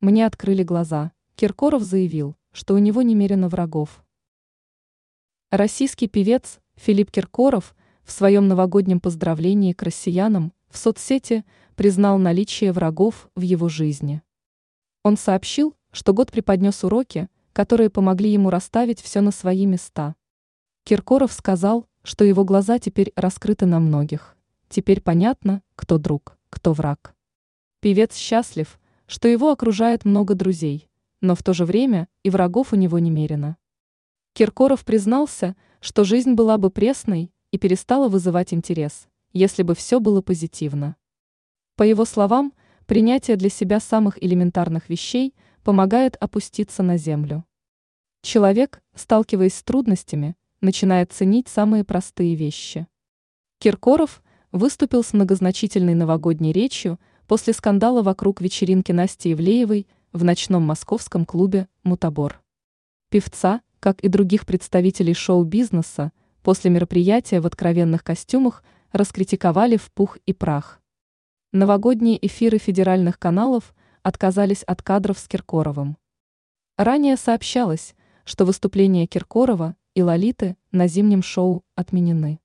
Мне открыли глаза. Киркоров заявил, что у него немерено врагов. Российский певец Филипп Киркоров в своем новогоднем поздравлении к россиянам в соцсети признал наличие врагов в его жизни. Он сообщил, что год преподнес уроки, которые помогли ему расставить все на свои места. Киркоров сказал, что его глаза теперь раскрыты на многих. Теперь понятно, кто друг, кто враг. Певец счастлив, что его окружает много друзей, но в то же время и врагов у него немерено. Киркоров признался, что жизнь была бы пресной и перестала вызывать интерес, если бы все было позитивно. По его словам, принятие для себя самых элементарных вещей помогает опуститься на землю. Человек, сталкиваясь с трудностями, начинает ценить самые простые вещи. Киркоров выступил с многозначительной новогодней речью после скандала вокруг вечеринки Насти Евлеевой в ночном московском клубе «Мутабор». Певца, как и других представителей шоу-бизнеса, после мероприятия в откровенных костюмах раскритиковали в пух и прах. Новогодние эфиры федеральных каналов отказались от кадров с Киркоровым. Ранее сообщалось, что выступления Киркорова и Лолиты на зимнем шоу отменены.